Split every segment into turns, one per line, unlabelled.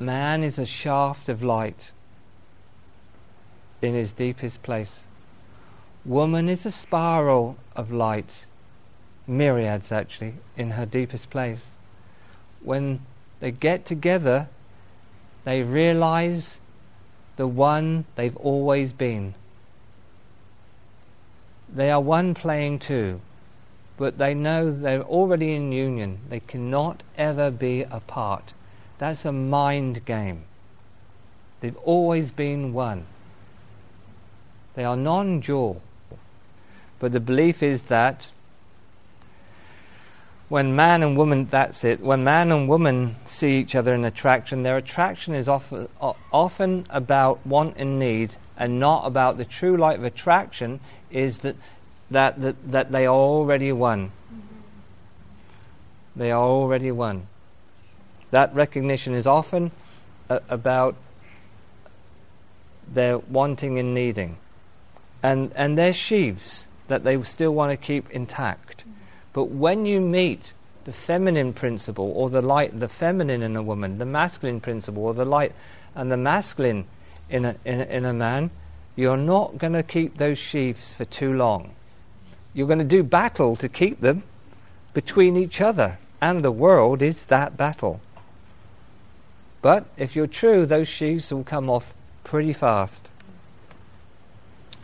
man is a shaft of light in his deepest place. Woman is a spiral of light, myriads actually, in her deepest place. When they get together, they realize the one they've always been. They are one playing two, but they know they're already in union. They cannot ever be apart. That's a mind game. They've always been one. They are non dual. But the belief is that when man and woman, that's it, when man and woman see each other in attraction, their attraction is often, often about want and need and not about the true light of attraction is that, that, that, that they are already one. They are already one. That recognition is often uh, about their wanting and needing. And, and their sheaves that they still want to keep intact. But when you meet the feminine principle or the light, the feminine in a woman, the masculine principle or the light and the masculine in a, in a, in a man, you're not going to keep those sheaves for too long. You're going to do battle to keep them between each other, and the world is that battle. But if you're true, those sheaves will come off pretty fast.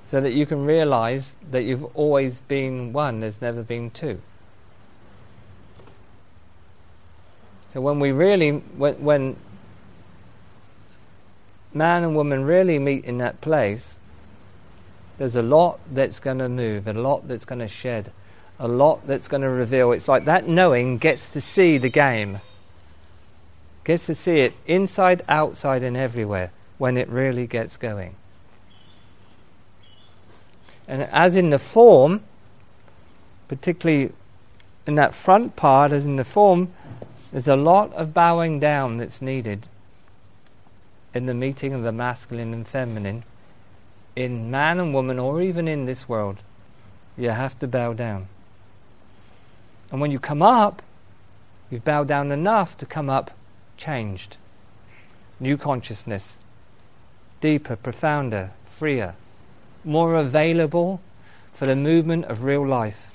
So that you can realize that you've always been one, there's never been two. So when we really, when, when man and woman really meet in that place, there's a lot that's going to move, a lot that's going to shed, a lot that's going to reveal. It's like that knowing gets to see the game, gets to see it inside, outside, and everywhere when it really gets going. And as in the form, particularly in that front part, as in the form, there's a lot of bowing down that's needed in the meeting of the masculine and feminine, in man and woman, or even in this world. You have to bow down. And when you come up, you've bowed down enough to come up changed. New consciousness, deeper, profounder, freer, more available for the movement of real life.